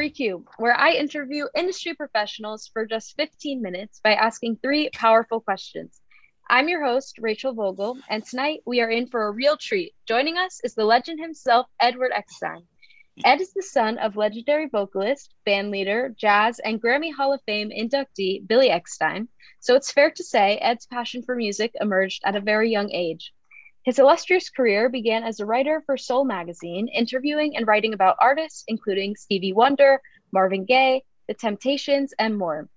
3Q, where I interview industry professionals for just 15 minutes by asking three powerful questions. I'm your host, Rachel Vogel, and tonight we are in for a real treat. Joining us is the legend himself, Edward Eckstine. Ed is the son of legendary vocalist, band leader, jazz, and Grammy Hall of Fame inductee Billy Eckstine, so it's fair to say Ed's passion for music emerged at a very young age. His illustrious career began as a writer for Soul magazine, interviewing and writing about artists including Stevie Wonder, Marvin Gaye, The Temptations, and more.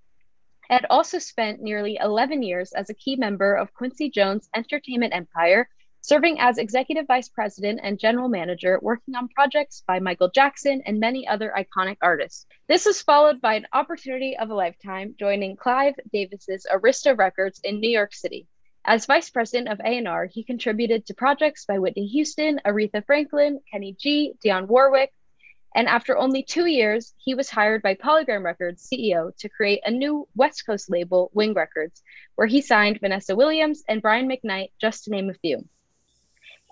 Ed also spent nearly 11 years as a key member of Quincy Jones' entertainment empire serving as executive vice president and general manager, working on projects by Michael Jackson and many other iconic artists. This was followed by an opportunity of a lifetime, joining Clive Davis's Arista Records in New York City. As vice president of A&R, he contributed to projects by Whitney Houston, Aretha Franklin, Kenny G, Dionne Warwick, and after only two years, he was hired by Polygram Records CEO to create a new West Coast label, Wing Records, where he signed Vanessa Williams and Brian McKnight, just to name a few.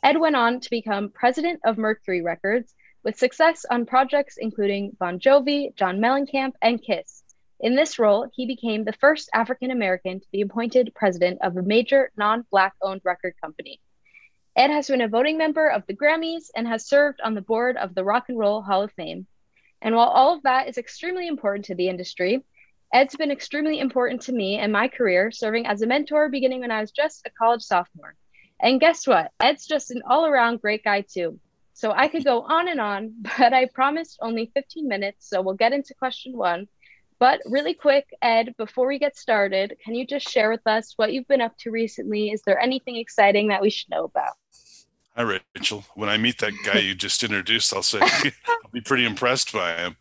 Ed went on to become president of Mercury Records with success on projects including Bon Jovi, John Mellencamp, and Kiss. In this role, he became the first African American to be appointed president of a major non Black owned record company. Ed has been a voting member of the Grammys and has served on the board of the Rock and Roll Hall of Fame. And while all of that is extremely important to the industry, Ed's been extremely important to me and my career, serving as a mentor beginning when I was just a college sophomore. And guess what? Ed's just an all around great guy, too. So I could go on and on, but I promised only 15 minutes. So we'll get into question one. But really quick, Ed, before we get started, can you just share with us what you've been up to recently? Is there anything exciting that we should know about? Hi, Rachel. When I meet that guy you just introduced, I'll say I'll be pretty impressed by him.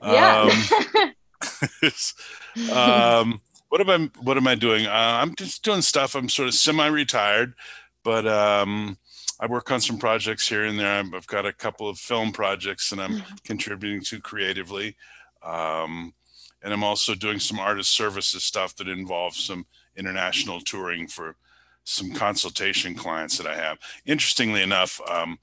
Yeah. Um, um, what am I? What am I doing? Uh, I'm just doing stuff. I'm sort of semi-retired but um, I work on some projects here and there. I've got a couple of film projects and I'm mm-hmm. contributing to creatively. Um, and I'm also doing some artist services stuff that involves some international touring for some consultation clients that I have. Interestingly enough, um,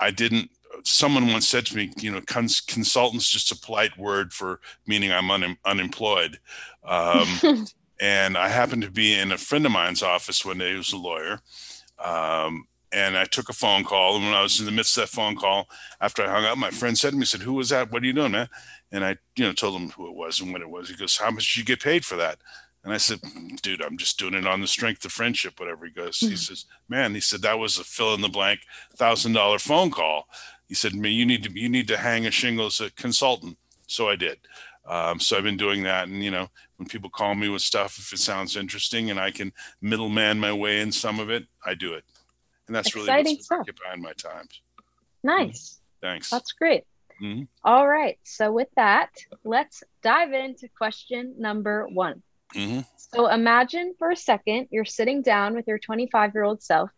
I didn't. Someone once said to me, you know, cons- consultant's just a polite word for meaning I'm un- unemployed. Um, and I happened to be in a friend of mine's office one day who's a lawyer, um, and I took a phone call. And when I was in the midst of that phone call, after I hung up, my friend said to me, said, Who was that? What are you doing, man? And I, you know, told him who it was and what it was. He goes, How much did you get paid for that? And I said, dude, I'm just doing it on the strength of friendship, whatever he goes. He says, man, he said, that was a fill in the blank thousand dollar phone call. He said, me, you need to, you need to hang a shingle as a consultant. So I did. Um, so I've been doing that. And, you know, when people call me with stuff, if it sounds interesting and I can middleman my way in some of it, I do it. And that's Exciting really what's stuff. occupying my times. Nice. Thanks. That's great. Mm-hmm. All right. So with that, let's dive into question number one. Mm-hmm. So imagine for a second you're sitting down with your 25 year old self.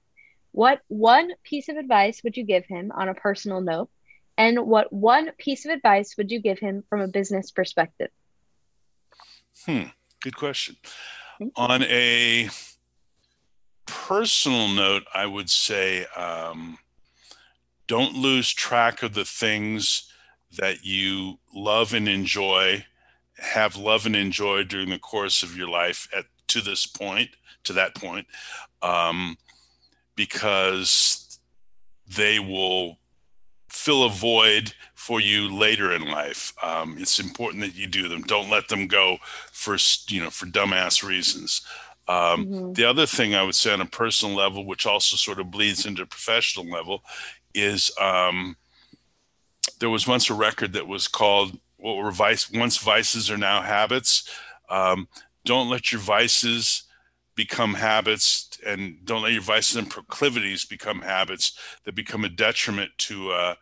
What one piece of advice would you give him on a personal note? And what one piece of advice would you give him from a business perspective? Hmm, good question. On a personal note, I would say um, don't lose track of the things that you love and enjoy, have love and enjoy during the course of your life at to this point, to that point, um, because they will fill a void for you later in life. Um, it's important that you do them. Don't let them go for you know for dumbass reasons. Um, mm-hmm. The other thing I would say on a personal level, which also sort of bleeds into professional level, is um, there was once a record that was called what were vice once vices are now habits. Um, don't let your vices become habits and don't let your vices and proclivities become habits that become a detriment to uh,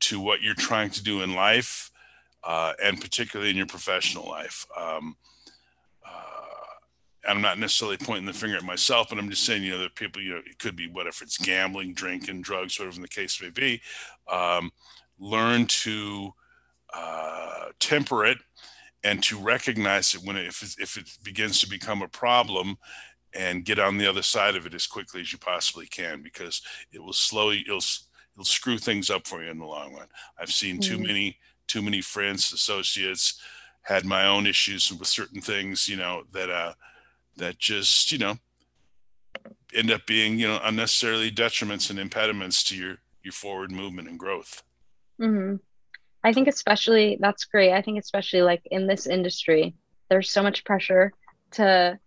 to what you're trying to do in life uh, and particularly in your professional life. Um, uh, I'm not necessarily pointing the finger at myself, but I'm just saying, you know, that people, you know, it could be whatever it's gambling, drinking, drugs, whatever the case may be. Um, learn to uh, temper it and to recognize it when it, if, it, if it begins to become a problem and get on the other side of it as quickly as you possibly can because it will slowly it'll it'll screw things up for you in the long run. I've seen too mm-hmm. many too many friends, associates, had my own issues with certain things, you know, that uh that just, you know, end up being, you know, unnecessarily detriments and impediments to your your forward movement and growth. Mm-hmm. I think especially that's great. I think especially like in this industry, there's so much pressure to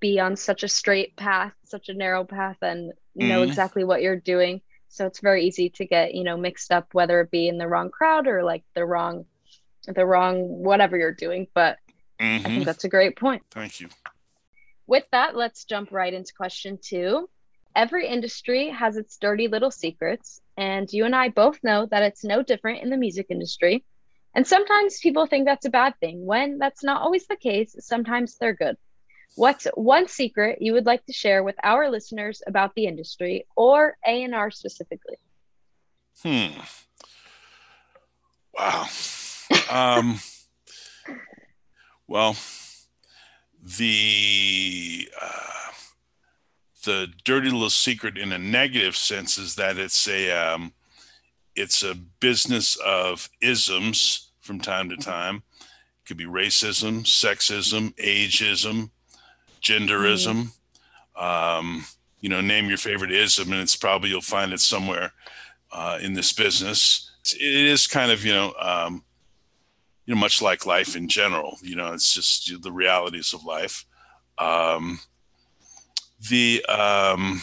be on such a straight path, such a narrow path, and know mm-hmm. exactly what you're doing. So it's very easy to get you know mixed up, whether it be in the wrong crowd or like the wrong, the wrong whatever you're doing. But mm-hmm. I think mm-hmm. that's a great point. Thank you. With that, let's jump right into question two. Every industry has its dirty little secrets, and you and I both know that it's no different in the music industry. And sometimes people think that's a bad thing when that's not always the case. Sometimes they're good. What's one secret you would like to share with our listeners about the industry or A&R specifically? Hmm. Wow. um, well, the uh, the dirty little secret in a negative sense is that it's a um, it's a business of isms from time to time. It could be racism, sexism, ageism, genderism. Mm. Um, you know, name your favorite ism, and it's probably you'll find it somewhere uh, in this business. It is kind of you know, um, you know, much like life in general. You know, it's just the realities of life. Um, the um,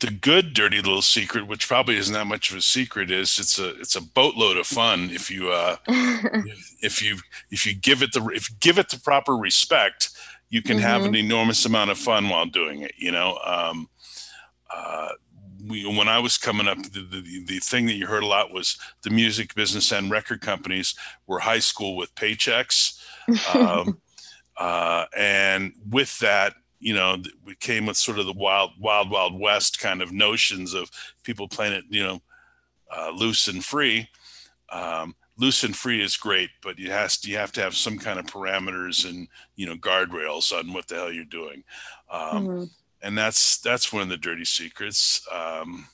the good dirty little secret, which probably isn't that much of a secret, is it's a it's a boatload of fun if you uh, if you if you give it the if give it the proper respect, you can mm-hmm. have an mm-hmm. enormous amount of fun while doing it. You know, um, uh, we, when I was coming up, the, the the thing that you heard a lot was the music business and record companies were high school with paychecks, um, uh, and with that you know, we came with sort of the wild, wild, wild west kind of notions of people playing it, you know, uh, loose and free. Um, loose and free is great, but you has to, you have to have some kind of parameters and you know guardrails on what the hell you're doing, um, mm-hmm. and that's that's one of the dirty secrets. Um,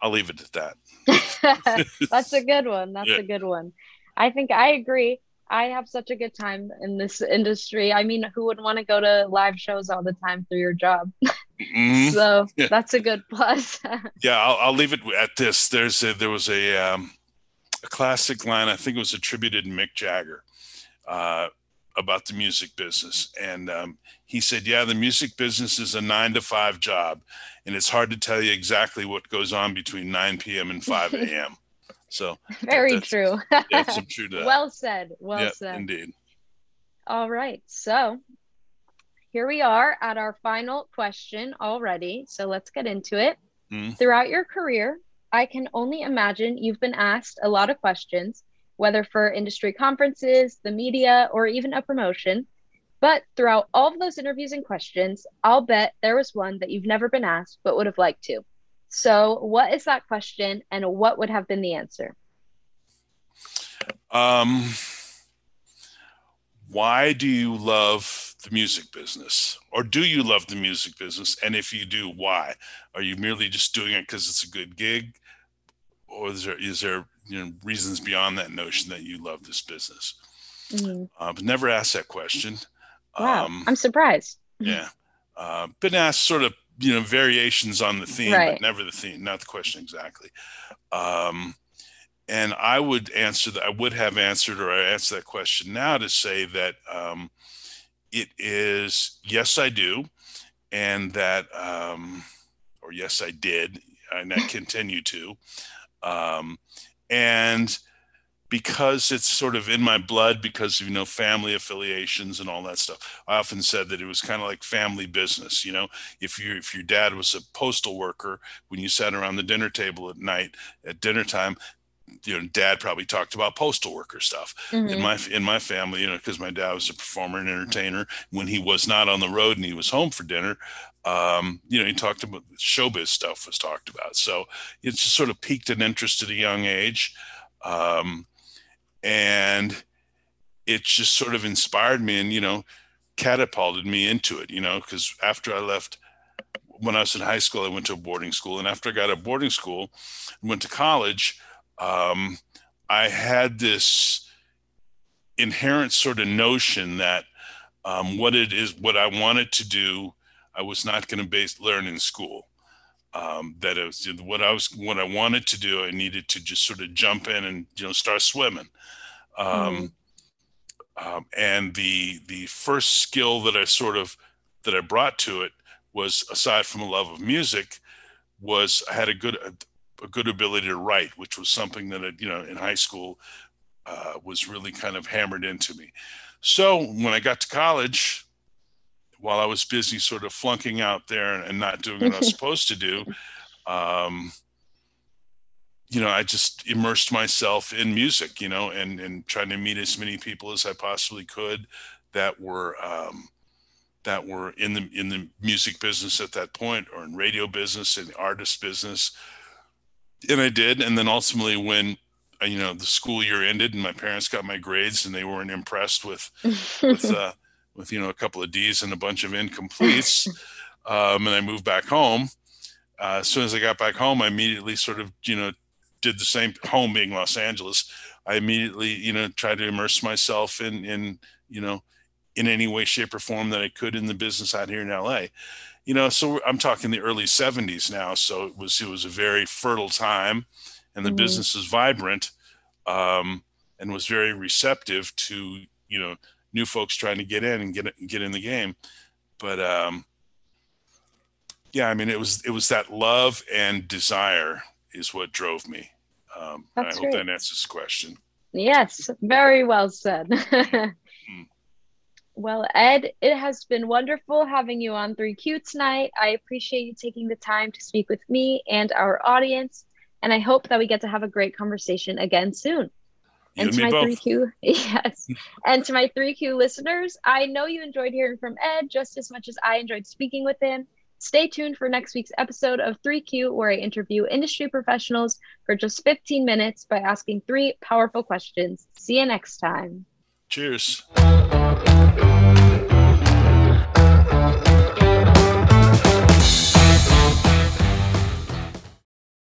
I'll leave it at that. that's a good one. That's yeah. a good one. I think I agree. I have such a good time in this industry. I mean, who would want to go to live shows all the time through your job? Mm-hmm. so yeah. that's a good plus. yeah, I'll, I'll, leave it at this. There's a, there was a um, a classic line. I think it was attributed to Mick Jagger uh, about the music business, and um, he said, "Yeah, the music business is a nine to five job, and it's hard to tell you exactly what goes on between nine p.m. and five a.m." So very true. yeah, some true to that. Well said. Well yeah, said. Indeed. All right. So here we are at our final question already. So let's get into it. Mm. Throughout your career, I can only imagine you've been asked a lot of questions, whether for industry conferences, the media, or even a promotion. But throughout all of those interviews and questions, I'll bet there was one that you've never been asked but would have liked to. So, what is that question, and what would have been the answer? Um, why do you love the music business, or do you love the music business? And if you do, why? Are you merely just doing it because it's a good gig, or is there is there you know reasons beyond that notion that you love this business? Mm-hmm. Uh, but never asked that question. Wow, um, I'm surprised. Yeah, uh, been asked sort of you know variations on the theme right. but never the theme not the question exactly um, and i would answer that i would have answered or i answer that question now to say that um, it is yes i do and that um, or yes i did and i continue to um, and because it's sort of in my blood because you know family affiliations and all that stuff i often said that it was kind of like family business you know? If you if your dad was a postal worker when you sat around the dinner table at night at dinner time you know dad probably talked about postal worker stuff. Mm-hmm. in my in my family you know because my dad was a performer and entertainer when he was not on the road and he was home for dinner um, you know he talked about showbiz stuff was talked about. So it just sort of piqued an interest at a young age um, and it just sort of inspired me and you know catapulted me into it you know because after i left when I was in high school, I went to a boarding school, and after I got out of boarding school, and went to college. Um, I had this inherent sort of notion that um, what it is, what I wanted to do, I was not going to base learn in school. Um, that it was what I was, what I wanted to do. I needed to just sort of jump in and you know start swimming. Um, mm. um, and the the first skill that I sort of that I brought to it was, aside from a love of music, was I had a good a, a good ability to write, which was something that I, you know in high school uh, was really kind of hammered into me. So when I got to college, while I was busy sort of flunking out there and not doing what I was supposed to do, um, you know, I just immersed myself in music, you know, and and trying to meet as many people as I possibly could that were um, that were in the in the music business at that point, or in radio business, in the artist business, and I did. And then ultimately, when uh, you know the school year ended and my parents got my grades and they weren't impressed with with uh, with you know a couple of D's and a bunch of incompletes, um, and I moved back home. Uh, as soon as I got back home, I immediately sort of you know did the same. Home being Los Angeles, I immediately you know tried to immerse myself in in you know in any way, shape, or form that I could in the business out here in LA. You know, so I'm talking the early 70s now. So it was it was a very fertile time and the mm-hmm. business was vibrant um, and was very receptive to you know new folks trying to get in and get get in the game but um, yeah i mean it was it was that love and desire is what drove me um, i hope great. that answers the question yes very well said mm. Well, Ed, it has been wonderful having you on 3Q tonight. I appreciate you taking the time to speak with me and our audience. And I hope that we get to have a great conversation again soon. You and, to my both. 3Q, yes. and to my 3Q listeners, I know you enjoyed hearing from Ed just as much as I enjoyed speaking with him. Stay tuned for next week's episode of 3Q, where I interview industry professionals for just 15 minutes by asking three powerful questions. See you next time. Cheers.